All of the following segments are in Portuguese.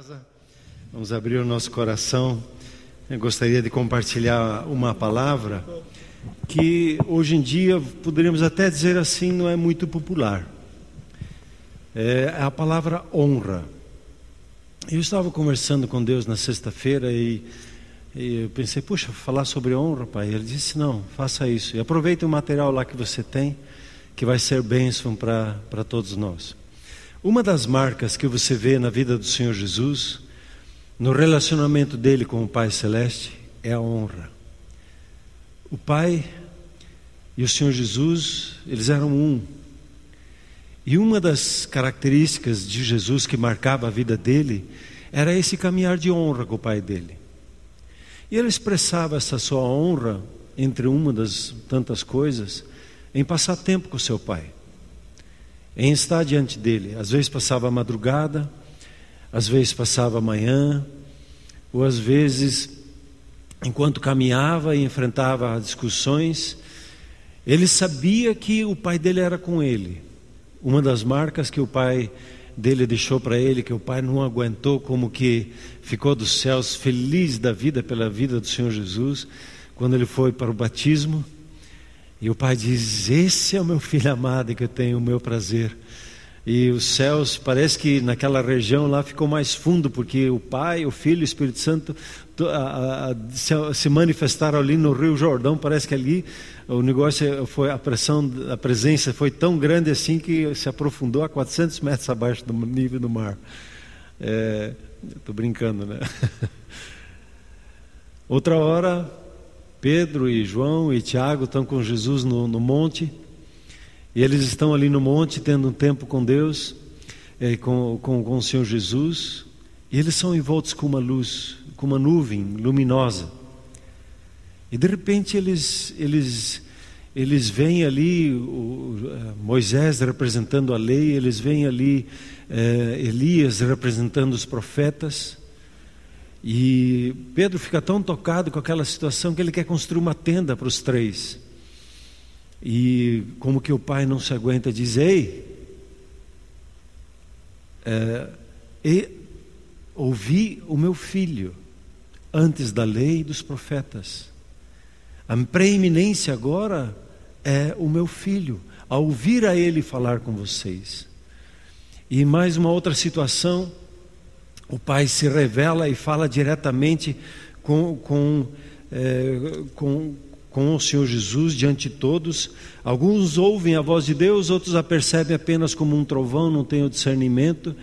casa, vamos abrir o nosso coração. Eu gostaria de compartilhar uma palavra que hoje em dia poderíamos até dizer assim, não é muito popular. É a palavra honra. Eu estava conversando com Deus na sexta-feira e, e, eu pensei, puxa, falar sobre honra, pai. Ele disse, não, faça isso. E aproveite o material lá que você tem, que vai ser bênção para todos nós. Uma das marcas que você vê na vida do Senhor Jesus, no relacionamento dele com o Pai Celeste, é a honra. O Pai e o Senhor Jesus, eles eram um. E uma das características de Jesus que marcava a vida dele era esse caminhar de honra com o Pai dele. E ele expressava essa sua honra, entre uma das tantas coisas, em passar tempo com seu Pai em estar diante dele. Às vezes passava a madrugada, às vezes passava a manhã, ou às vezes, enquanto caminhava e enfrentava discussões, ele sabia que o pai dele era com ele. Uma das marcas que o pai dele deixou para ele, que o pai não aguentou, como que ficou dos céus feliz da vida pela vida do Senhor Jesus, quando ele foi para o batismo. E o pai diz: Esse é o meu filho amado que eu tenho o meu prazer. E os céus, parece que naquela região lá ficou mais fundo, porque o Pai, o Filho e o Espírito Santo se, manifestaram ali no Rio Jordão. Parece que ali o negócio foi, a pressão, a presença foi tão grande assim que se aprofundou a 400 metros abaixo do nível do mar. Estou é, brincando, né? Outra hora, Pedro e João e Tiago estão com Jesus no, no, monte, e eles estão ali no monte tendo um tempo com Deus, é, com, com, com o Senhor Jesus, e eles são envoltos com uma luz, com uma nuvem luminosa. E de repente eles, eles, eles veem ali o, Moisés representando a lei, eles veem ali é, Elias representando os profetas, e Pedro fica tão tocado com aquela situação que ele quer construir uma tenda para os três. E como que o pai não se aguenta, diz: Ei, é, e, ouvi o meu filho antes da lei e dos profetas. A preeminência agora é o meu filho, a ouvir a ele falar com vocês. E mais uma outra situação o Pai se revela e fala diretamente com, com, é, com, com o Senhor Jesus diante de todos. Alguns ouvem a voz de Deus, outros a percebem apenas como um trovão, não têm o discernimento.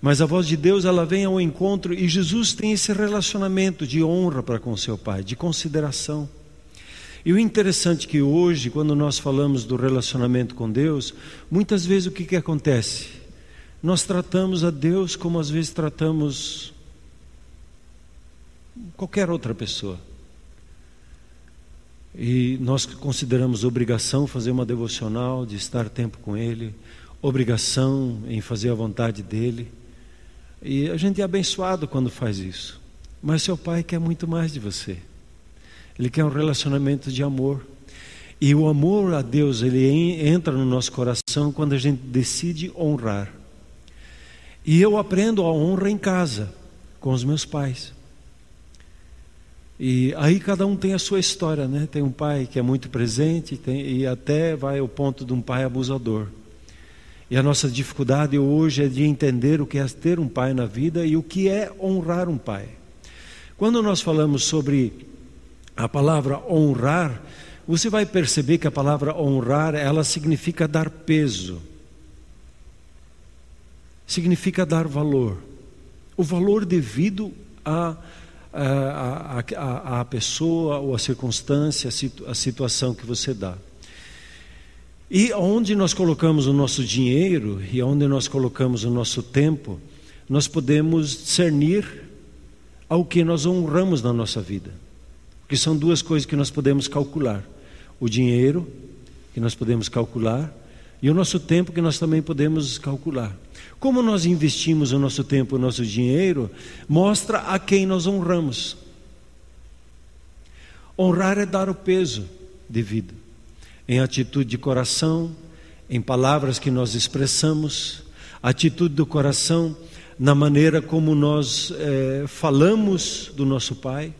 Mas a voz de Deus, ela vem ao encontro e Jesus tem esse relacionamento de honra para com seu Pai, de consideração. E o interessante é que hoje, quando nós falamos do relacionamento com Deus, muitas vezes o que, que acontece? Nós tratamos a Deus como às vezes tratamos qualquer outra pessoa. E nós consideramos obrigação fazer uma devocional, de estar tempo com Ele, obrigação em fazer a vontade dEle. E a gente é abençoado quando faz isso. Mas seu Pai quer muito mais de você. Ele quer um relacionamento de amor. E o amor a Deus, ele entra no nosso coração quando a gente decide honrar. E eu aprendo a honra em casa, com os meus pais. E aí cada um tem a sua história, né? Tem um pai que é muito presente tem, e até vai ao ponto de um pai abusador. E a nossa dificuldade hoje é de entender o que é ter um pai na vida e o que é honrar um pai. Quando nós falamos sobre a palavra honrar, você vai perceber que a palavra honrar, ela significa dar peso significa dar valor. O valor devido à a, a, a, a, pessoa ou à circunstância, a situação que você dá. E onde nós colocamos o nosso dinheiro e onde nós colocamos o nosso tempo, nós podemos discernir ao que nós honramos na nossa vida. Porque são duas coisas que nós podemos calcular: o dinheiro, que nós podemos calcular, e o nosso tempo, que nós também podemos calcular. Como nós investimos o nosso tempo, o nosso dinheiro, mostra a quem nós honramos. Honrar é dar o peso devido, em atitude de coração, em palavras que nós expressamos, atitude do coração, na maneira como nós é, falamos do nosso Pai.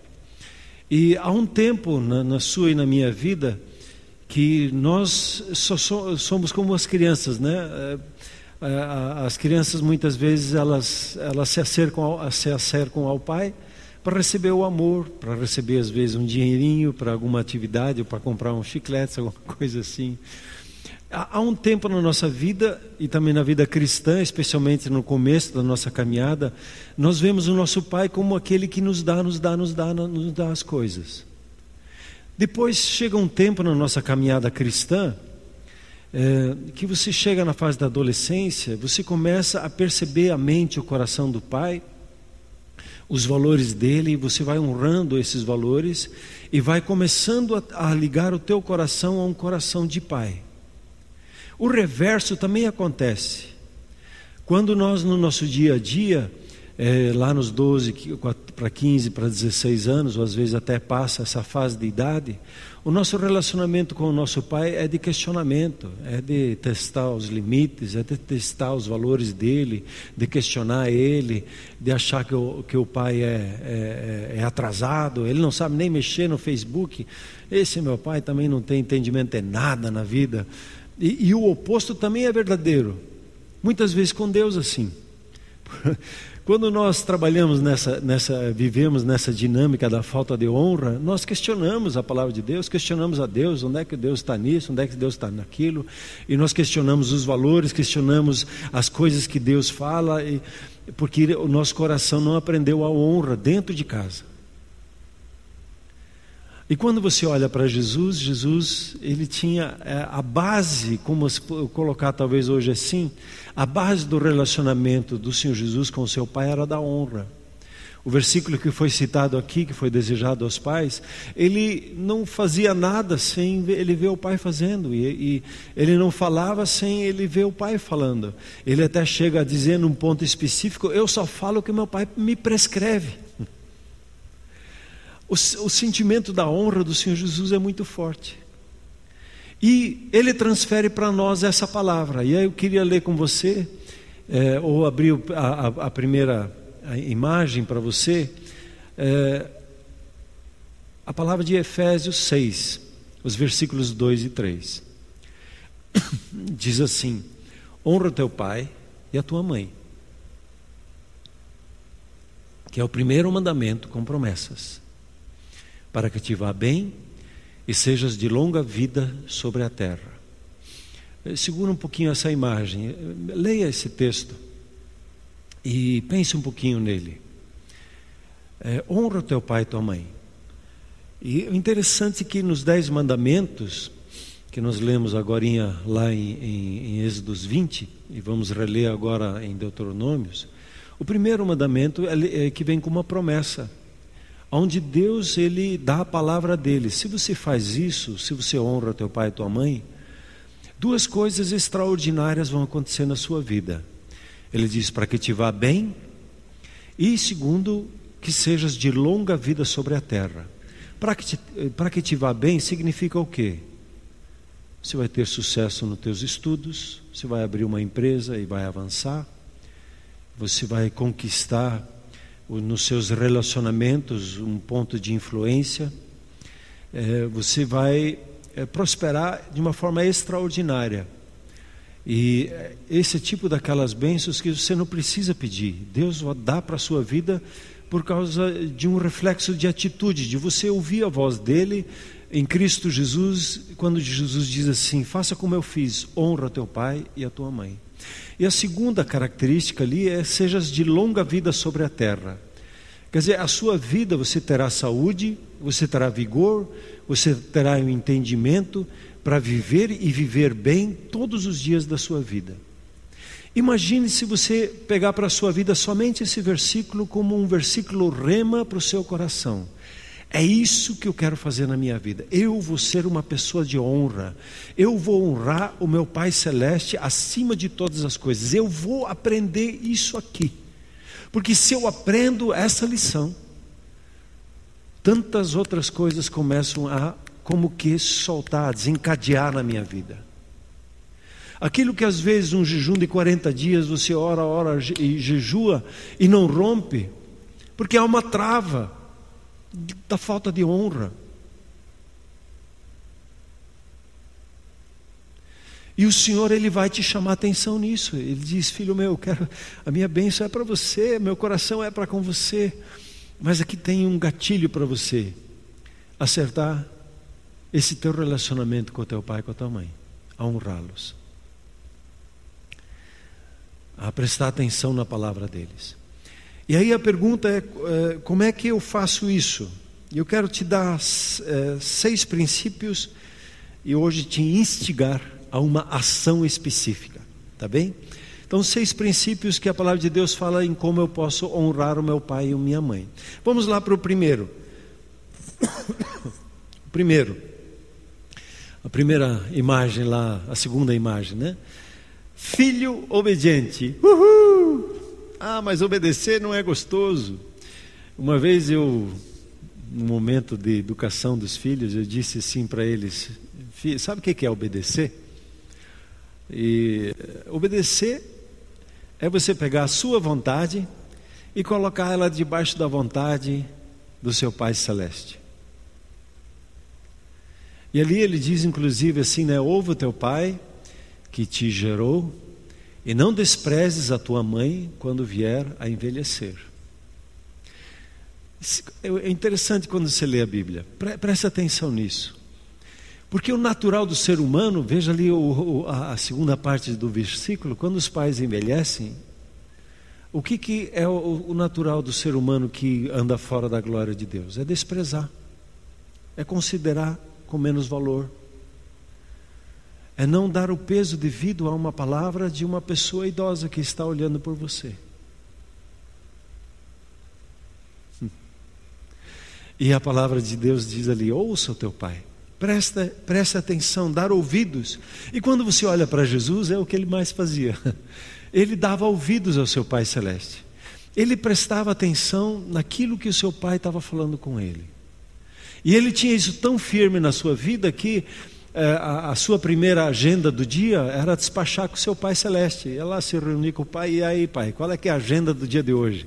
E há um tempo na, na, sua e na minha vida que nós só somos como as crianças, né? É, as crianças muitas vezes elas, elas se, acercam ao, se acercam ao pai para receber o amor, para receber às vezes um dinheirinho para alguma atividade, ou para comprar um chiclete, alguma coisa assim. Há um tempo na nossa vida e também na vida cristã, especialmente no começo da nossa caminhada, nós vemos o nosso Pai como aquele que nos dá, nos dá, nos dá, nos dá as coisas. Depois chega um tempo na nossa caminhada cristã é, que você chega na fase da adolescência, você começa a perceber a mente, o coração do Pai, os valores dele, e você vai honrando esses valores e vai começando a, a ligar o teu coração a um coração de Pai. O reverso também acontece. Quando nós, no nosso dia a dia, é, lá nos 12 para 15, para 16 anos, ou às vezes até passa essa fase de idade, o nosso relacionamento com o nosso pai é de questionamento, é de testar os limites, é de testar os valores dele, de questionar ele, de achar que o, que o pai é, é, é atrasado, ele não sabe nem mexer no Facebook. Esse meu pai também não tem entendimento de nada na vida. E, e o oposto também é verdadeiro. Muitas vezes com Deus assim. Quando nós trabalhamos nessa, nessa, vivemos nessa dinâmica da falta de honra, nós questionamos a palavra de Deus, questionamos a Deus, onde é que Deus está nisso, onde é que Deus está naquilo, e nós questionamos os valores, questionamos as coisas que Deus fala, e, porque o nosso coração não aprendeu a honra dentro de casa. E quando você olha para Jesus, Jesus ele tinha é, a base, como colocar talvez hoje assim, a base do relacionamento do Senhor Jesus com o seu Pai era da honra. O versículo que foi citado aqui, que foi desejado aos pais, ele não fazia nada sem ele ver o pai fazendo, e, e, ele não falava sem ele ver o pai falando. Ele até chega a dizer num ponto específico: Eu só falo o que meu pai me prescreve. O, o sentimento da honra do Senhor Jesus é muito forte. E ele transfere para nós essa palavra. E aí eu queria ler com você, é, ou abrir a, a, primeira imagem para você, é, a palavra de Efésios 6, os versículos 2 e 3. Diz assim: Honra teu pai e a tua mãe, que é o primeiro mandamento com promessas para que te vá bem e sejas de longa vida sobre a terra. Eh, segura um pouquinho essa imagem, leia esse texto e pense um pouquinho nele. É, honra teu pai e tua mãe. E o interessante é que nos Dez Mandamentos, que nós lemos agora lá em, em, em Êxodos 20, e vamos reler agora em Deuteronômios, o primeiro mandamento é que vem com uma promessa onde Deus ele dá a palavra dele. Se você faz isso, se você honra teu pai e tua mãe, duas coisas extraordinárias vão acontecer na sua vida. Ele diz para que te vá bem e segundo que sejas de longa vida sobre a terra. Para que para que te vá bem significa o quê? Você vai ter sucesso nos teus estudos, você vai abrir uma empresa e vai avançar, você vai conquistar nos seus relacionamentos um ponto de influência, é, você vai é, prosperar de uma forma extraordinária. E é, esse tipo daquelas bênçãos que você não precisa pedir, Deus dar para a sua vida por causa de um reflexo de atitude, de você ouvir a voz dele em Cristo Jesus, quando Jesus diz assim: faça como eu fiz, honra teu pai e a tua mãe. E a segunda característica ali é sejas de longa vida sobre a terra. Quer dizer, a sua vida você terá saúde, você terá vigor, você terá um entendimento para viver e viver bem todos os dias da sua vida. Imagine se você pegar para a sua vida somente esse versículo como um versículo rema para o seu coração. É isso que eu quero fazer na minha vida. Eu vou ser uma pessoa de honra. Eu vou honrar o meu Pai Celeste acima de todas as coisas. Eu vou aprender isso aqui. Porque se eu aprendo essa lição, tantas outras coisas começam a, como que, soltar, desencadear na minha vida. Aquilo que às vezes um jejum de 40 dias você ora, ora e jejua e não rompe, porque há uma trava da falta de honra. E o Senhor ele vai te chamar atenção nisso. Ele diz: "Filho meu, quero a minha bênção é para você, meu coração é para com você, mas aqui tem um gatilho para você acertar esse teu relacionamento com o teu pai e com a tua mãe, a honrá-los, a prestar atenção na palavra deles. E aí a pergunta é: é como é que eu faço isso? Eu quero te dar é, seis princípios e hoje te instigar a uma ação específica, tá bem? Então, seis princípios que a palavra de Deus fala em como eu posso honrar o meu pai e a minha mãe. Vamos lá para o primeiro. primeiro, a primeira imagem lá, a segunda imagem, né? Filho obediente. Uhul! Ah, mas obedecer não é gostoso. Uma vez eu, no momento de educação dos filhos, eu disse assim para eles: sabe o que é obedecer? E obedecer é você pegar a sua vontade e colocar ela debaixo da vontade do seu Pai Celeste. E ali ele diz, inclusive, assim, né? Ouve o teu pai que te gerou e não desprezes a tua mãe quando vier a envelhecer. É interessante quando você lê a Bíblia, preste atenção nisso. Porque o natural do ser humano, veja ali o, o, a segunda parte do versículo, quando os pais envelhecem, o que, que é o, o natural do ser humano que anda fora da glória de Deus? É desprezar, é considerar com menos valor, é não dar o peso devido a uma palavra de uma pessoa idosa que está olhando por você. E a palavra de Deus diz ali: ouça o teu pai. Presta, presta atenção, dar ouvidos. E quando você olha para Jesus, é o que ele mais fazia. Ele dava ouvidos ao seu Pai Celeste. Ele prestava atenção naquilo que o seu pai estava falando com ele. E ele tinha isso tão firme na sua vida que a, a, sua primeira agenda do dia era despachar com seu Pai Celeste. Ia lá se reunir com o Pai. E aí, Pai, qual é que é a agenda do dia de hoje?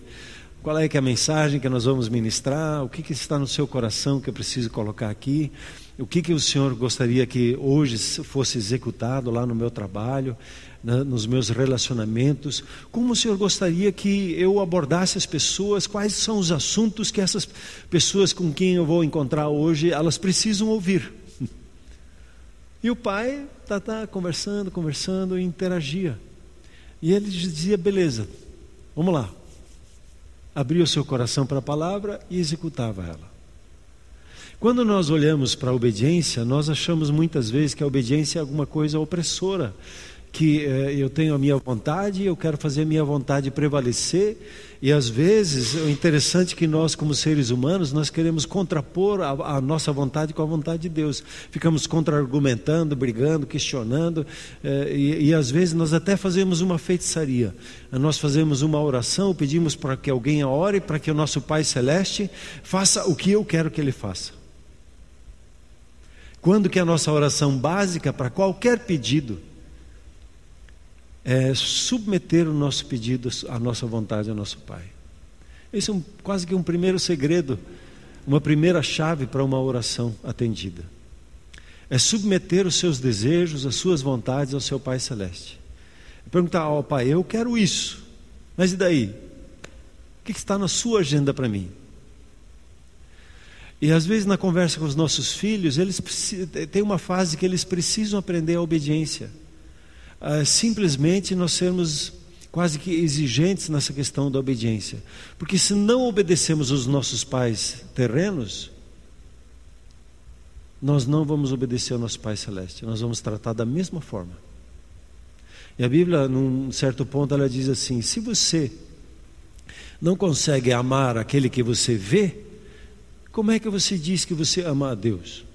Qual é que é a mensagem que nós vamos ministrar? O que, que está no seu coração que eu preciso colocar aqui? o que, que o Senhor gostaria que hoje fosse executado lá no meu trabalho, nos meus relacionamentos, como o Senhor gostaria que eu abordasse as pessoas, quais são os assuntos que essas pessoas com quem eu vou encontrar hoje, elas precisam ouvir. E o pai está tá conversando, conversando e interagia. E ele dizia: beleza, vamos lá. Abria o seu coração para a palavra e executava ela. Quando nós olhamos para a obediência, nós achamos muitas vezes que a obediência é alguma coisa opressora, que eh, eu tenho a minha vontade, eu quero fazer a minha vontade prevalecer, e às vezes é interessante que nós, como seres humanos, nós queremos contrapor a, a nossa vontade com a vontade de Deus. Ficamos contra-argumentando, brigando, questionando, eh, e, e às vezes nós até fazemos uma feitiçaria. Nós fazemos uma oração, pedimos para que alguém ore, para que o nosso Pai Celeste faça o que eu quero que Ele faça. Quando que a nossa oração básica para qualquer pedido é submeter o nosso pedido à nossa vontade ao nosso Pai. Esse é um, quase que um primeiro segredo, uma primeira chave para uma oração atendida. É submeter os seus desejos, as suas vontades ao seu Pai Celeste. É perguntar ao Pai, eu quero isso, mas e daí? O que está na sua agenda para mim? E às vezes na conversa com os nossos filhos, eles tem uma fase que eles precisam aprender a obediência. Ah, simplesmente nós sermos quase que exigentes nessa questão da obediência. Porque se não obedecemos os nossos pais terrenos, nós não vamos obedecer ao nosso Pai Celeste, nós vamos tratar da mesma forma. E a Bíblia, num certo ponto, ela diz assim: se você não consegue amar aquele que você vê, como é que você diz que você ama a Deus?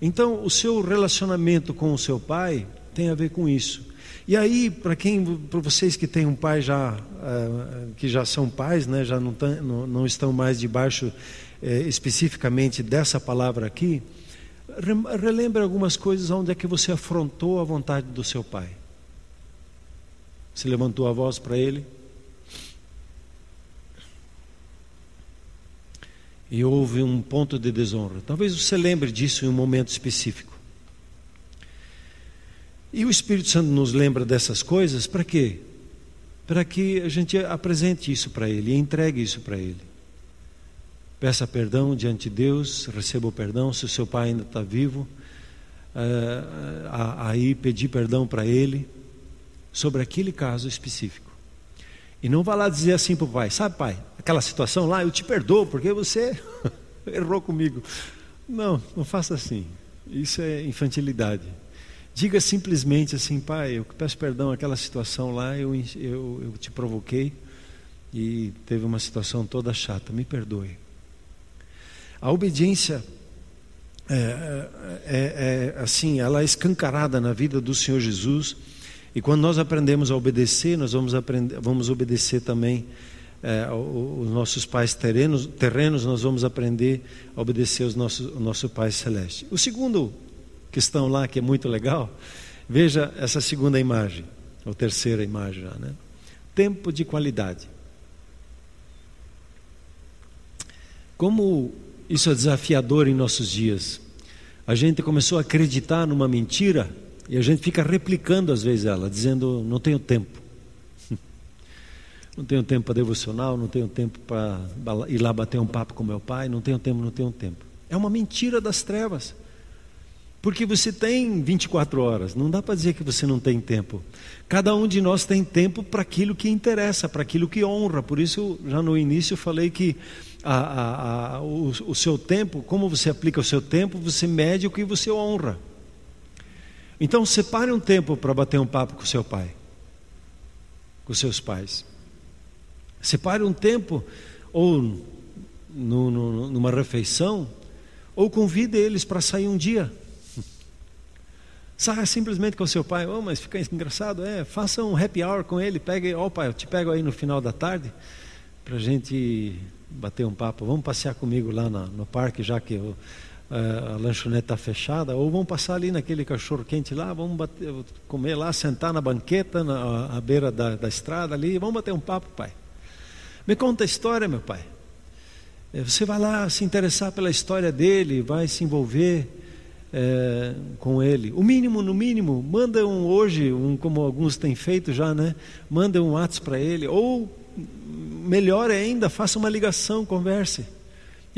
Então, o seu relacionamento com o seu pai tem a ver com isso. E aí, para quem, para vocês que têm um pai já, uh, que já são pais, né, já não, não, não estão mais debaixo uh, especificamente dessa palavra aqui, relembre algumas coisas onde é que você afrontou a vontade do seu pai. Você levantou a voz para ele. E houve um ponto de desonra. Talvez você lembre disso em um momento específico. E o Espírito Santo nos lembra dessas coisas para quê? Para que a gente apresente isso para Ele entregue isso para Ele. Peça perdão diante de Deus, receba o perdão. Se o seu pai ainda está vivo, eh, aí pedir perdão para ele sobre aquele caso específico. E não vá lá dizer assim para o pai: Sabe, pai, aquela situação lá, eu te perdoo porque você errou comigo. Não, não faça assim. Isso é infantilidade. Diga simplesmente assim: Pai, eu peço perdão aquela situação lá, eu, eu, eu te provoquei e teve uma situação toda chata, me perdoe. A obediência é, é, é, é, assim, ela é escancarada na vida do Senhor Jesus. E quando nós aprendemos a obedecer, nós vamos, aprender, vamos obedecer também é, os nossos pais terrenos, terrenos, nós vamos aprender a obedecer os nossos, o nosso Pai Celeste. O segundo questão lá, que é muito legal, veja essa segunda imagem, ou terceira imagem já, né? Tempo de qualidade. Como isso é desafiador em nossos dias. A gente começou a acreditar numa mentira e a gente fica replicando às vezes ela, dizendo: não tenho tempo. Não tenho tempo para devocional, não tenho tempo para ir lá bater um papo com meu pai, não tenho tempo, não tenho tempo. É uma mentira das trevas. Porque você tem 24 horas, não dá para dizer que você não tem tempo. Cada um de nós tem tempo para aquilo que interessa, para aquilo que honra. Por isso, já no início, falei que a, a, a, o, o seu tempo, como você aplica o seu tempo, você mede o que você honra. Então, separe um tempo para bater um papo com seu pai, com seus pais. Separe um tempo, ou no, no, numa refeição, ou convide eles para sair um dia. Saia simplesmente com seu pai, oh, mas fica engraçado, é, faça um happy hour com ele, pegue, ó oh, pai, eu te pego aí no final da tarde, para a gente bater um papo, vamos passear comigo lá no, no parque, já que eu, a, lanchonete está fechada, ou vamos passar ali naquele cachorro quente lá, vamos bater, comer lá, sentar na banqueta, na à beira da, da estrada ali, vamos bater um papo, pai. Me conta a história, meu pai. É, você vai lá se interessar pela história dele, vai se envolver é, com ele. O mínimo, no mínimo, manda um hoje, um, como alguns têm feito já, né? Manda um WhatsApp para ele, ou melhor ainda, faça uma ligação, converse.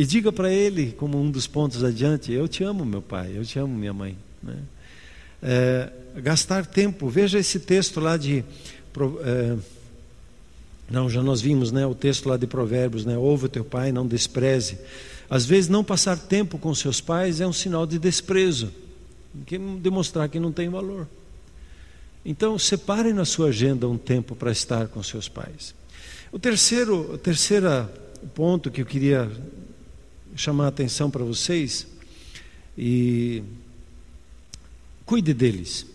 E diga para ele, como um dos pontos adiante: Eu te amo, meu pai, eu te amo, minha mãe. Né? É, gastar tempo, veja esse texto lá de. É, não, já nós vimos né, o texto lá de Provérbios: né, Ouve o teu pai, não despreze. Às vezes, não passar tempo com seus pais é um sinal de desprezo, que demonstrar que não tem valor. Então, separe na sua agenda um tempo para estar com seus pais. O terceiro, o terceiro ponto que eu queria chamar a atenção para vocês e cuide deles.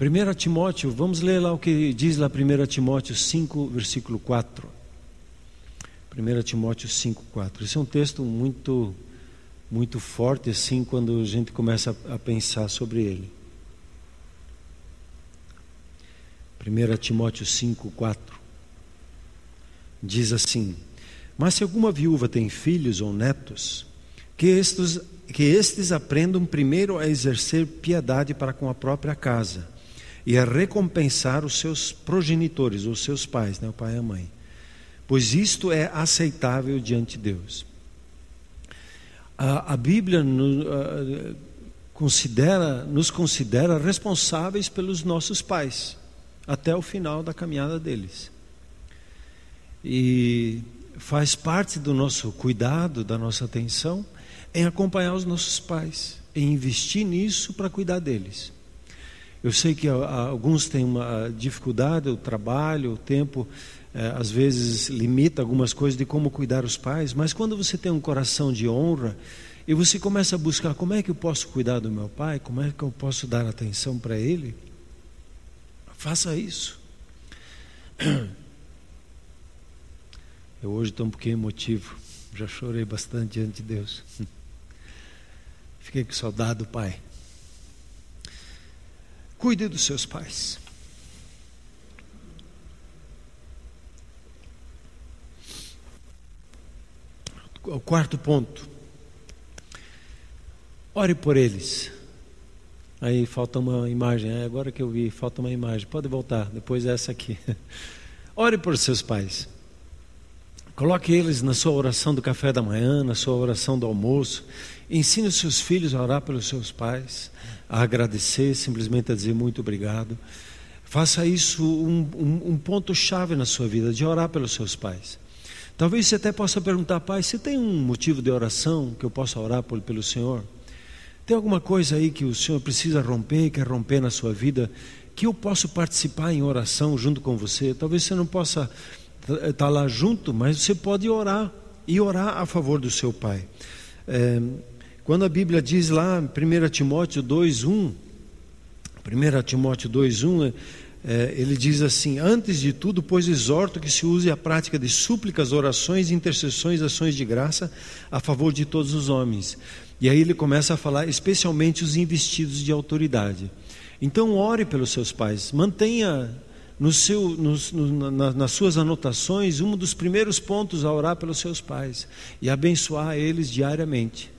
1 Timóteo, vamos ler lá o que diz lá 1 Timóteo 5, versículo 4. 1 Timóteo 5, 4. Esse é um texto muito, muito forte assim quando a gente começa a, pensar sobre ele. 1 Timóteo 5, 4 diz assim: Mas se alguma viúva tem filhos ou netos, que estes, que estes aprendam primeiro a exercer piedade para com a própria casa e a recompensar os seus progenitores, os seus pais, né, o pai e a mãe, pois isto é aceitável diante de Deus. A, a Bíblia no, considera, nos considera responsáveis pelos nossos pais até o final da caminhada deles. E faz parte do nosso cuidado, da nossa atenção, em acompanhar os nossos pais, em investir nisso para cuidar deles. Eu sei que alguns têm uma dificuldade, o trabalho, o tempo, é, às vezes limita algumas coisas de como cuidar os pais, mas quando você tem um coração de honra e você começa a buscar como é que eu posso cuidar do meu pai, como é que eu posso dar atenção para ele, faça isso. Eu hoje estou um pouquinho emotivo, já chorei bastante diante de Deus. Fiquei com saudade do pai. Cuide dos seus pais. O quarto ponto. Ore por eles. Aí falta uma imagem, é agora que eu vi, falta uma imagem. Pode voltar, depois essa aqui. Ore por seus pais. Coloque eles na sua oração do café da manhã, na sua oração do almoço. Ensine os seus filhos a orar pelos seus pais, a agradecer, simplesmente a dizer muito obrigado. Faça isso um, um, um ponto-chave na sua vida, de orar pelos seus pais. Talvez você até possa perguntar, pai, você tem um motivo de oração que eu possa orar por, pelo Senhor? Tem alguma coisa aí que o Senhor precisa romper, quer romper na sua vida, que eu posso participar em oração junto com você? Talvez você não possa estar tá lá junto, mas você pode orar e orar a favor do seu pai. É, quando a Bíblia diz lá, 1 Timóteo 2,1, 1 Timóteo 2,1, é, ele diz assim: Antes de tudo, pois exorto que se use a prática de súplicas, orações, intercessões, ações de graça a favor de todos os homens. E aí ele começa a falar especialmente os investidos de autoridade. Então, ore pelos seus pais, mantenha no seu, no, na, nas suas anotações um dos primeiros pontos a orar pelos seus pais e abençoar eles diariamente.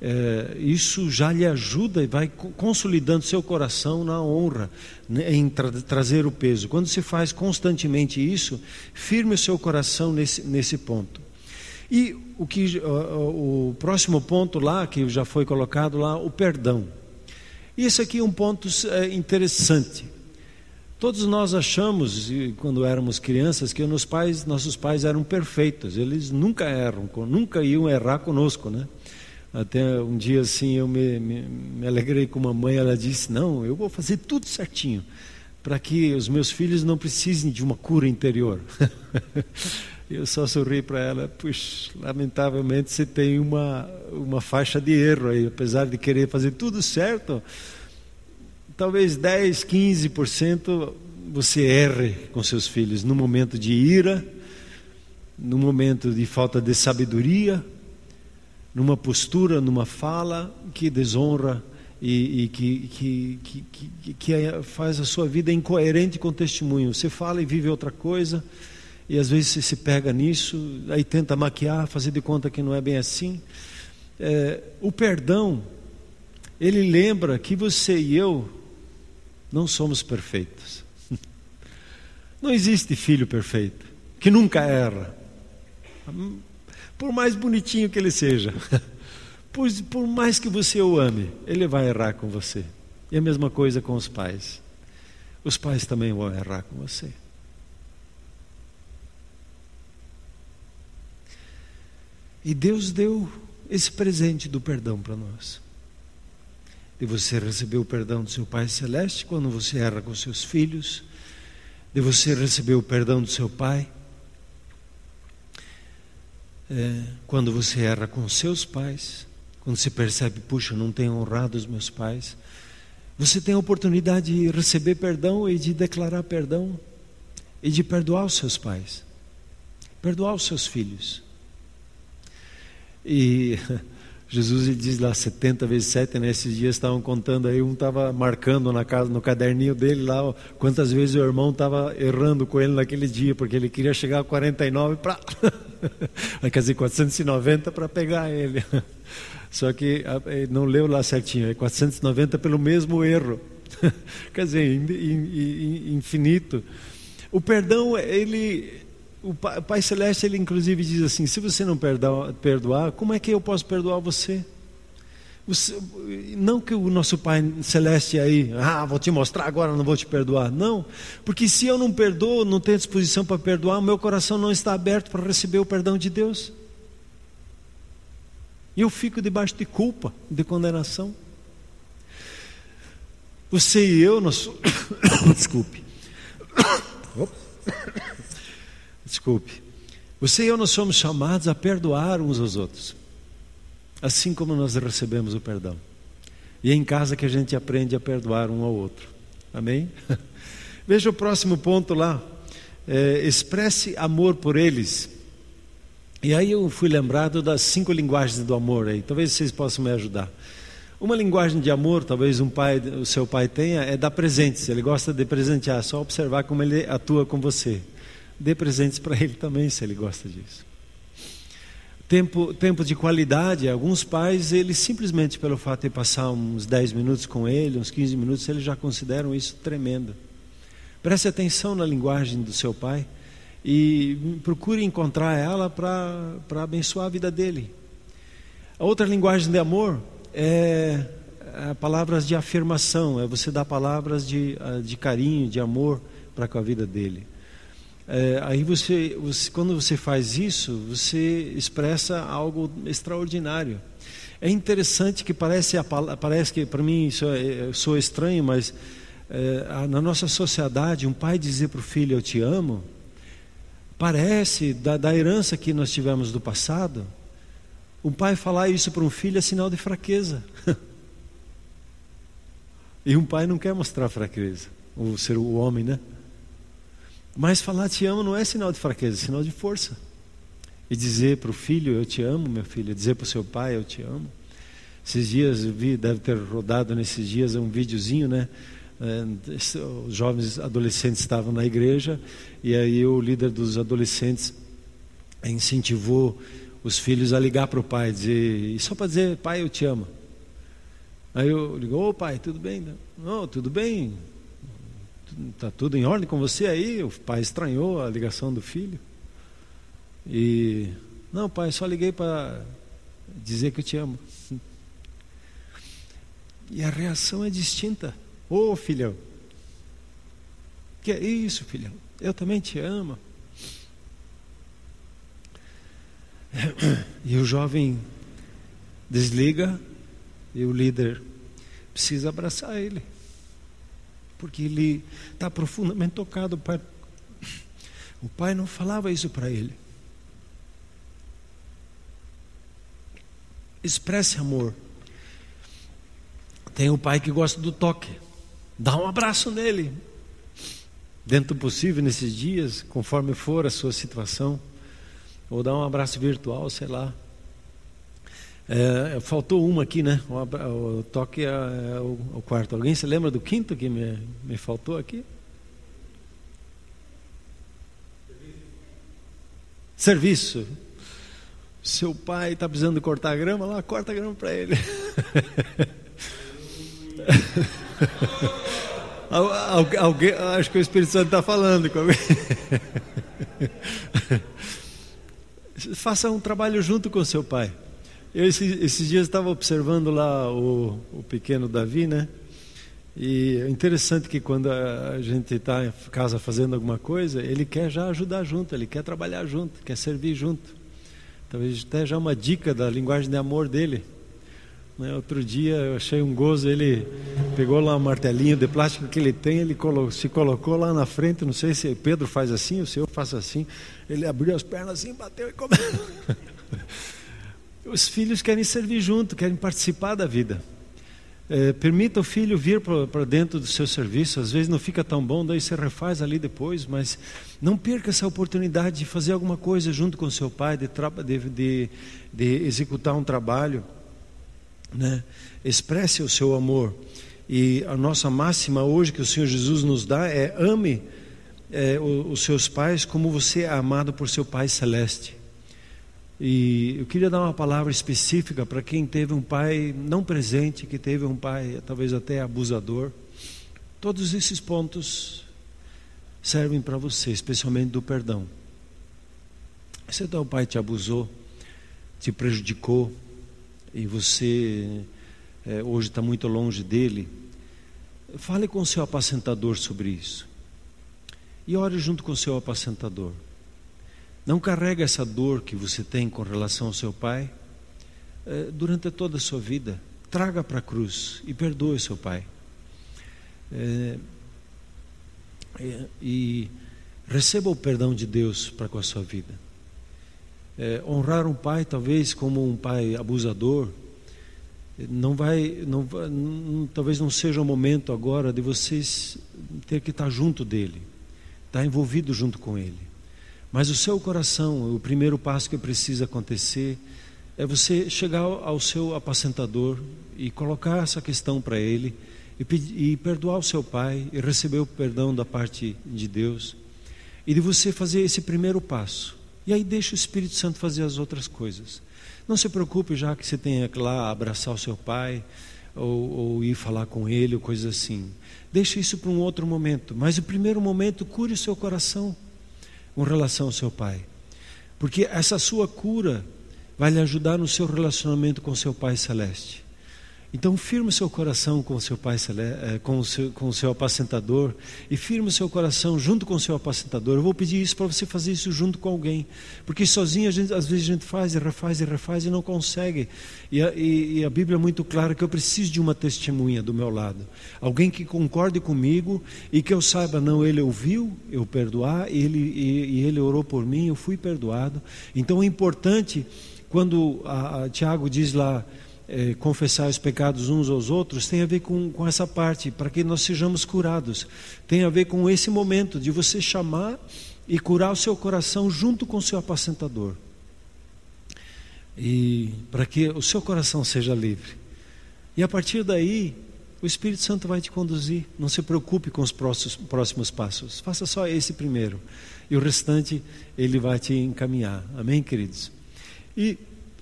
É, isso já lhe ajuda e vai consolidando seu coração na honra, né, em tra trazer o peso. Quando se faz constantemente isso, firme o seu coração nesse, nesse ponto. E o, que, o, o próximo ponto lá, que já foi colocado lá, o perdão. Isso aqui é um ponto é, interessante. Todos nós achamos, quando éramos crianças, que nossos pais, nossos pais eram perfeitos. Eles nunca erram, nunca iam errar conosco, né? Até um dia assim eu me, me, me alegrei com uma mãe, ela disse: Não, eu vou fazer tudo certinho, para que os meus filhos não precisem de uma cura interior. eu só sorri para ela: Puxa, lamentavelmente você tem uma, uma faixa de erro aí, apesar de querer fazer tudo certo talvez 10, 15% você erre com seus filhos no momento de ira, no momento de falta de sabedoria, numa postura, numa fala que desonra e, e que, que, que, que, faz a sua vida incoerente com o testemunho. Você fala e vive outra coisa, e às vezes você se pega nisso, aí tenta maquiar, fazer de conta que não é bem assim. É, o perdão, ele lembra que você e eu não somos perfeitos. Não existe filho perfeito, que nunca erra. Por mais bonitinho que ele seja, por, mais que você o ame, ele vai errar com você. E a mesma coisa com os pais. Os pais também vão errar com você. E Deus deu esse presente do perdão para nós de você receber o perdão do seu Pai Celeste quando você erra com seus filhos, de você receber o perdão do seu Pai é, quando você erra com seus pais, quando você percebe, puxa, não tenho honrado os meus pais, você tem a oportunidade de receber perdão e de declarar perdão e de perdoar os seus pais, perdoar os seus filhos. E Jesus diz lá 70 vezes 7, nesses né? dias estavam contando aí, um estava marcando na casa, no caderninho dele lá ó, quantas vezes o irmão estava errando com ele naquele dia, porque ele queria chegar a 49 para. quer dizer, 490 para pegar ele. Só que não leu lá certinho, é 490 pelo mesmo erro. quer dizer, infinito. O perdão, ele o Pai Celeste, ele inclusive diz assim: se você não perdoar, como é que eu posso perdoar você? Não que o nosso Pai Celeste aí, ah, vou te mostrar agora, não vou te perdoar. Não, porque se eu não perdoo, não tenho disposição para perdoar, o meu coração não está aberto para receber o perdão de Deus. E eu fico debaixo de culpa, de condenação. Você e eu, nós. Desculpe. Desculpe. Você e eu nós somos chamados a perdoar uns aos outros, assim como nós recebemos o perdão. E é em casa que a gente aprende a perdoar um ao outro. Amém? Veja o próximo ponto lá. É, expresse amor por eles. E aí eu fui lembrado das cinco linguagens do amor aí. Talvez vocês possam me ajudar. Uma linguagem de amor, talvez um pai, o seu pai tenha, é dar presentes. Ele gosta de presentear, só observar como ele atua com você. Dê presentes para ele também, se ele gosta disso. Tempo, tempo de qualidade, alguns pais, eles simplesmente pelo fato de passar uns 10 minutos com ele, uns 15 minutos, eles já consideram isso tremendo. Preste atenção na linguagem do seu pai e procure encontrar ela para abençoar a vida dele. A outra linguagem de amor é, é, palavras de afirmação, é você dar palavras de, ah, de carinho, de amor para com a vida dele. É, aí você, você, quando você faz isso, você expressa algo extraordinário. É interessante que parece, parece que para mim isso é, sou estranho, mas é, na nossa sociedade, um pai dizer para o filho eu te amo, parece da, da herança que nós tivemos do passado, um pai falar isso para um filho é sinal de fraqueza. e um pai não quer mostrar fraqueza, o ser o homem, né? Mas falar te amo não é sinal de fraqueza, é sinal de força. E dizer para o filho eu te amo, meu filho, dizer para o seu pai eu te amo. Esses dias eu vi, deve ter rodado nesses dias um videozinho, né? É, os jovens adolescentes estavam na igreja e aí o líder dos adolescentes incentivou os filhos a ligar para o pai, dizer, só para dizer, pai, eu te amo. Aí eu ligo, ô pai, tudo bem? Não, tudo bem. Está tudo em ordem com você aí? O pai estranhou a ligação do filho. E, não, pai, só liguei para dizer que eu te amo. E a reação é distinta. Ô oh, filhão, que é isso, filhão? Eu também te amo. E o jovem desliga e o líder precisa abraçar ele, porque ele está profundamente tocado. O pai, não falava isso para ele. Expresse amor. Tem o pai que gosta do toque. Dá um abraço nele. Dentro do possível, nesses dias, conforme for a sua situação. Ou dar um abraço virtual, sei lá. É, faltou uma aqui, né? O, o toque é, é o, o, quarto. Alguém se lembra do quinto que me, me faltou aqui? Serviço. Seu pai está precisando cortar grama, lá corta grama para ele. alguém, acho que o Espírito Santo está falando com alguém. Faça um trabalho junto com seu pai. Eu esses, esses dias estava observando lá o, o, pequeno Davi, né? E é interessante que quando a gente está em casa fazendo alguma coisa, ele quer já ajudar junto, ele quer trabalhar junto, quer servir junto. Talvez até já uma dica da linguagem de amor dele. Né? Outro dia eu achei um gozo, ele pegou lá um martelinho de plástico que ele tem, ele colo se colocou lá na frente, não sei se Pedro faz assim, o senhor faz assim, ele abriu as pernas assim, bateu e comeu. Os filhos querem servir junto, querem participar da vida. É, permita o filho vir para dentro do seu serviço, às vezes não fica tão bom, daí você refaz ali depois, mas não perca essa oportunidade de fazer alguma coisa junto com seu pai, de, de, de, de executar um trabalho né? expresse o seu amor. E a nossa máxima hoje que o Senhor Jesus nos dá é ame é, os seus pais como você é amado por seu Pai Celeste. E eu queria dar uma palavra específica para quem teve um pai não presente, que teve um pai talvez até abusador. Todos esses pontos servem para você, especialmente do perdão. Se teu pai te abusou, te prejudicou, e você é, hoje está muito longe dele, fale com o seu apacentador sobre isso. E ore junto com o seu apacentador. Não carrega essa dor que você tem com relação ao seu pai é, durante toda a sua vida. Traga para a cruz e perdoe seu pai. É, é, e receba o perdão de Deus para com a sua vida honrar um pai talvez como um pai abusador não vai, não, não, talvez não seja o momento agora de vocês ter que estar junto dele, estar envolvido junto com ele. Mas o seu coração, o primeiro passo que precisa acontecer é você chegar ao seu apacentador e colocar essa questão para ele e, pedir, e perdoar o seu pai e receber o perdão da parte de Deus e de você fazer esse primeiro passo. E aí deixa o Espírito Santo fazer as outras coisas. Não se preocupe já que você tenha que lá abraçar o seu pai ou, ou ir falar com ele ou coisa assim. Deixe isso para um outro momento. Mas o primeiro momento, cure o seu coração com relação ao seu pai. Porque essa sua cura vai lhe ajudar no seu relacionamento com seu Pai Celeste. Então, firme o seu coração com o seu pai, eh, com o seu, com o seu apacentador, e firme o seu coração junto com o seu apacentador. Eu vou pedir isso para você fazer isso junto com alguém, porque sozinho gente, às vezes a gente faz e refaz e refaz e não consegue. E a, e, e a Bíblia é muito clara que eu preciso de uma testemunha do meu lado, alguém que concorde comigo e que eu saiba, não, ele ouviu eu perdoar, ele, e, e ele orou por mim, eu fui perdoado. Então é importante quando a, a Tiago diz lá é, confessar os pecados uns aos outros tem a ver com, com essa parte, para que nós sejamos curados. Tem a ver com esse momento de você chamar e curar o seu coração junto com o seu apacentador. E para que o seu coração seja livre. E a partir daí, o Espírito Santo vai te conduzir. Não se preocupe com os próximos, próximos passos. Faça só esse primeiro. E o restante, ele vai te encaminhar. Amém, queridos? E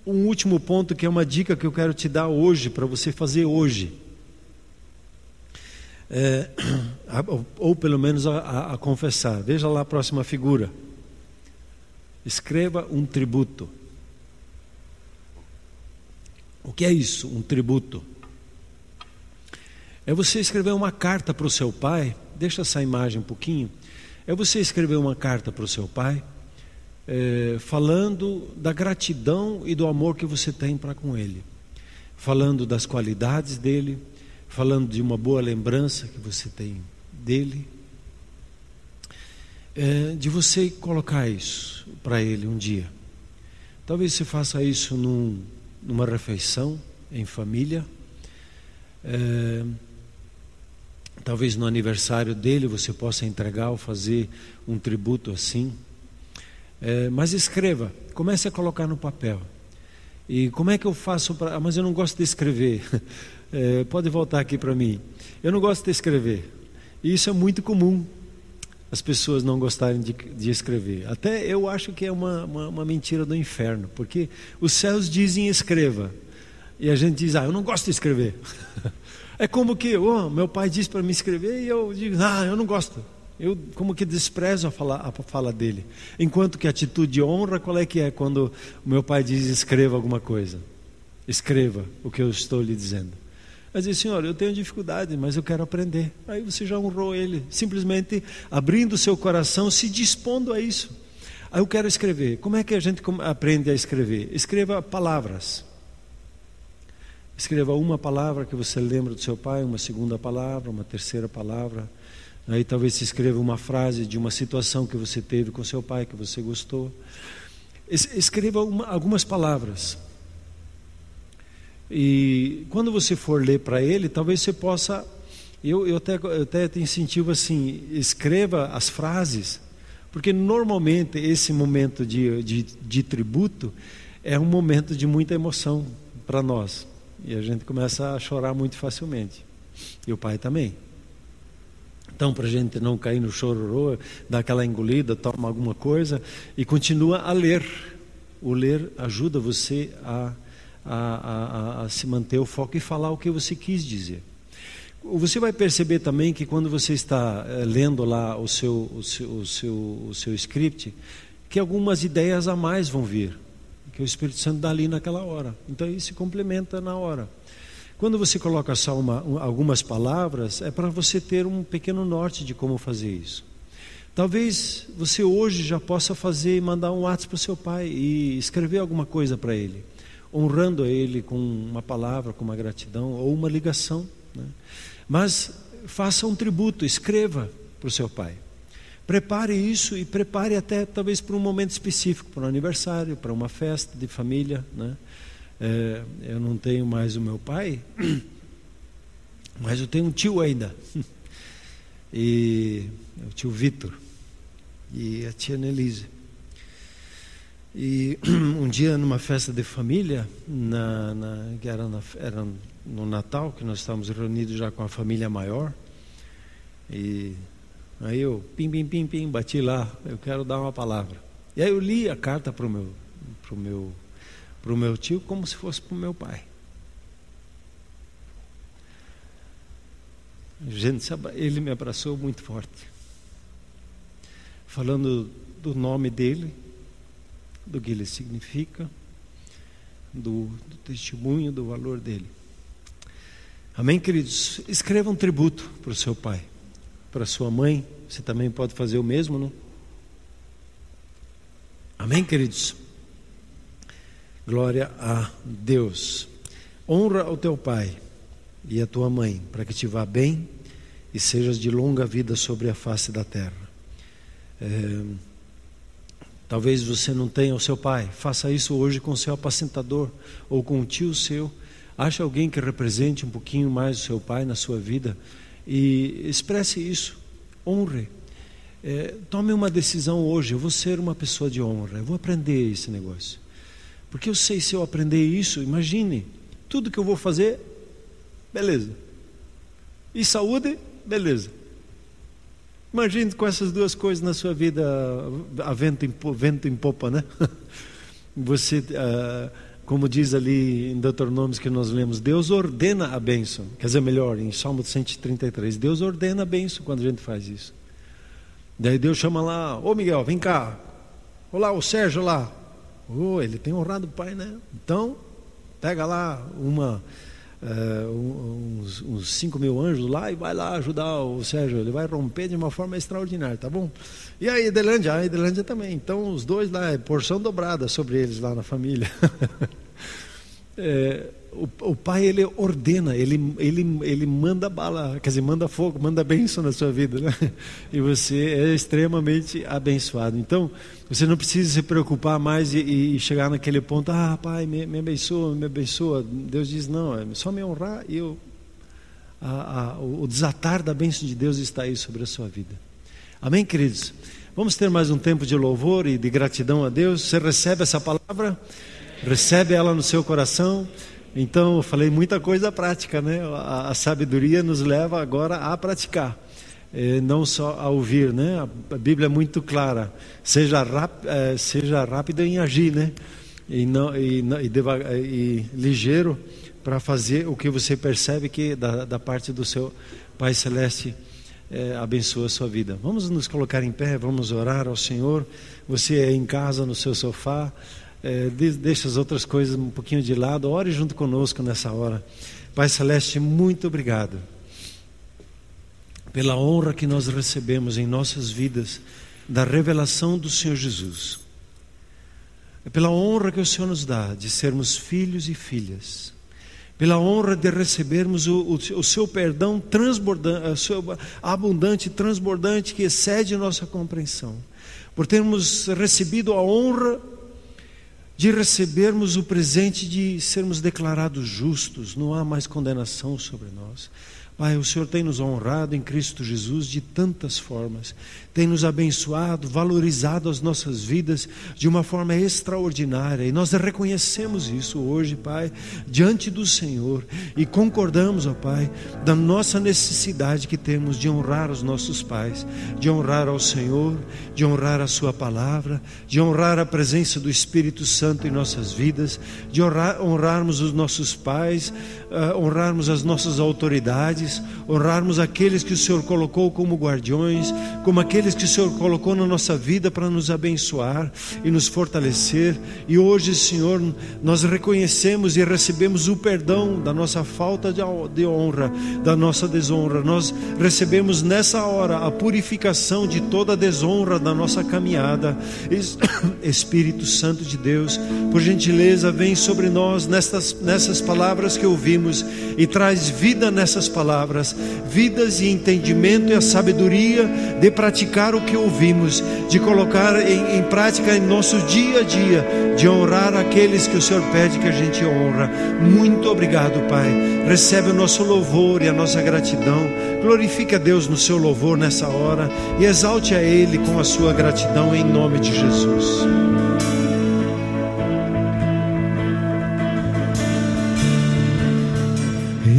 um último ponto que é uma dica que eu quero te dar hoje, para você fazer hoje. É, ou pelo menos a, a, a confessar. Veja lá a próxima figura. Escreva um tributo. O que é isso, um tributo? É você escrever uma carta para o seu pai. Deixa essa imagem um pouquinho. É você escrever uma carta para o seu pai é, falando da gratidão e do amor que você tem para com Ele, falando das qualidades dele, falando de uma boa lembrança que você tem dele, é, de você colocar isso para Ele um dia. Talvez você faça isso num, numa refeição em família. É, talvez no aniversário dele você possa entregar ou fazer um tributo assim. É, mas escreva, comece a colocar no papel. E como é que eu faço para. Ah, mas eu não gosto de escrever. É, pode voltar aqui para mim. Eu não gosto de escrever. E isso é muito comum, as pessoas não gostarem de, de escrever. Até eu acho que é uma, uma, uma, mentira do inferno, porque os céus dizem escreva. E a gente diz, ah, eu não gosto de escrever. é como que, oh, meu pai disse para me escrever e eu digo, ah, eu não gosto. Eu como que desprezo a fala, a fala dele. Enquanto que a atitude de honra, qual é que é quando o meu pai diz escreva alguma coisa? Escreva o que eu estou lhe dizendo. Mas diz, senhor, eu tenho dificuldade, mas eu quero aprender. Aí você já honrou ele, simplesmente abrindo o seu coração, se dispondo a isso. Aí eu quero escrever. Como é que a gente aprende a escrever? Escreva palavras. Escreva uma palavra que você lembra do seu pai, uma segunda palavra, uma terceira palavra Aí talvez se escreva uma frase de uma situação que você teve com seu pai, que você gostou. Escreva uma, algumas palavras. E quando você for ler para ele, talvez você possa. Eu, eu, até, eu até te incentivo assim: escreva as frases, porque normalmente esse momento de, de, de tributo é um momento de muita emoção para nós. E a gente começa a chorar muito facilmente. E o pai também. Então, para a gente não cair no chororô, dá aquela engolida, toma alguma coisa e continua a ler. O ler ajuda você a, a, a, a se manter o foco e falar o que você quis dizer. Você vai perceber também que quando você está é, lendo lá o seu, o, seu, o, seu, o seu script, que algumas ideias a mais vão vir, que o Espírito Santo dá ali naquela hora. Então isso se complementa na hora. Quando você coloca só uma, algumas palavras, é para você ter um pequeno norte de como fazer isso. Talvez você hoje já possa fazer, mandar um WhatsApp para o seu pai e escrever alguma coisa para ele, honrando ele com uma palavra, com uma gratidão ou uma ligação. Né? Mas faça um tributo, escreva para o seu pai. Prepare isso e prepare até talvez para um momento específico, para um aniversário, para uma festa de família. Né? É, eu não tenho mais o meu pai, mas eu tenho um tio ainda. E o tio Vitor e a tia Nelise. E um dia, numa festa de família, na, na, que era, na, era no Natal, que nós estávamos reunidos já com a família maior, e aí eu, pim, pim, pim, pim, bati lá, eu quero dar uma palavra. E aí eu li a carta para o meu, pro meu, pro meu tio como se fosse para o meu pai. Gente, ele me abraçou muito forte, falando do nome dele, do que ele significa, do, do testemunho, do valor dele. Amém, queridos? Escreva um tributo para o seu pai, para a sua mãe. Você também pode fazer o mesmo, não? Amém, queridos? Glória a Deus. Honra o teu pai e a tua mãe, para que te vá bem e sejas de longa vida sobre a face da terra. É, talvez você não tenha o seu pai, faça isso hoje com o seu apacentador ou com o tio seu. Ache alguém que represente um pouquinho mais o seu pai na sua vida e expresse isso. Honre. É, tome uma decisão hoje. Eu vou ser uma pessoa de honra. Eu vou aprender esse negócio. Porque eu sei se eu aprender isso, imagine, tudo que eu vou fazer, beleza. E saúde, beleza. Imagine com essas duas coisas na sua vida, a vento em, vento em popa, né? Você, uh, como diz ali em Deuteronômios que nós lemos, Deus ordena a bênção. Quer dizer, melhor, em Salmo 133, Deus ordena a bênção quando a gente faz isso. Daí Deus chama lá, ô Miguel, vem cá. Olá, o Sérgio lá. Oh, ele tem honrado o pai, né? Então, pega lá uma uh, uns, uns 5 mil anjos lá e vai lá ajudar o Sérgio. Ele vai romper de uma forma extraordinária, tá bom? E a Edelândia, a Edelândia também. Então, os dois lá, é porção dobrada sobre eles lá na família. é, o, o, pai ele ordena, ele, ele, ele manda bala, quer dizer, manda fogo, manda bênção na sua vida, né? E você é extremamente abençoado. Então, você não precisa se preocupar mais e, e chegar naquele ponto, ah, pai, me, me, abençoa, me abençoa. Deus diz, não, é só me honrar e eu, a, a, o desatar da bênção de Deus está aí sobre a sua vida. Amém, queridos? Vamos ter mais um tempo de louvor e de gratidão a Deus. Você recebe essa palavra? Recebe ela no seu coração? Então, eu falei muita coisa prática, né? A, a sabedoria nos leva agora a praticar, é, não só a ouvir, né? A, a Bíblia é muito clara. Seja, ráp, é, seja rápido em agir, né? E, não, e, e, devagar, e ligeiro para fazer o que você percebe que da, da parte do seu Pai Celeste é, abençoa a sua vida. Vamos nos colocar em pé, vamos orar ao Senhor. Você é em casa, no seu sofá é, deixa as outras coisas um pouquinho de lado, ore junto conosco nessa hora. Pai Celeste, muito obrigado pela honra que nós recebemos em nossas vidas da revelação do Senhor Jesus. É pela honra que o Senhor nos dá de sermos filhos e filhas. Pela honra de recebermos o, o, o seu perdão transbordante, seu abundante, transbordante, que excede nossa compreensão. Por termos recebido a honra de recebermos o presente de sermos declarados justos, não há mais condenação sobre nós. Pai, o Senhor tem nos honrado em Cristo Jesus de tantas formas, tem nos abençoado, valorizado as nossas vidas de uma forma extraordinária. E nós reconhecemos isso hoje, Pai, diante do Senhor. E concordamos, ó Pai, da nossa necessidade que temos de honrar os nossos pais, de honrar ao Senhor, de honrar a Sua palavra, de honrar a presença do Espírito Santo em nossas vidas, de honrar, honrarmos os nossos pais, uh, honrarmos as nossas autoridades, honrarmos aqueles que o Senhor colocou como guardiões, como aqueles que o Senhor colocou na nossa vida para nos abençoar e nos fortalecer. E hoje, Senhor, nós reconhecemos e recebemos o perdão da nossa falta de honra, da nossa desonra. Nós recebemos nessa hora a purificação de toda desonra da nossa caminhada. Espírito Santo de Deus, por gentileza, vem sobre nós nessas, nessas palavras que ouvimos e traz vida nessas palavras, vidas e entendimento e a sabedoria de praticar o que ouvimos, de colocar em, em prática em nosso dia a dia, de honrar aqueles que o Senhor pede que a gente honra. Muito obrigado, Pai. Recebe o nosso louvor e a nossa gratidão. Glorifique a Deus no seu louvor nessa hora e exalte a Ele com a sua gratidão em nome de Jesus.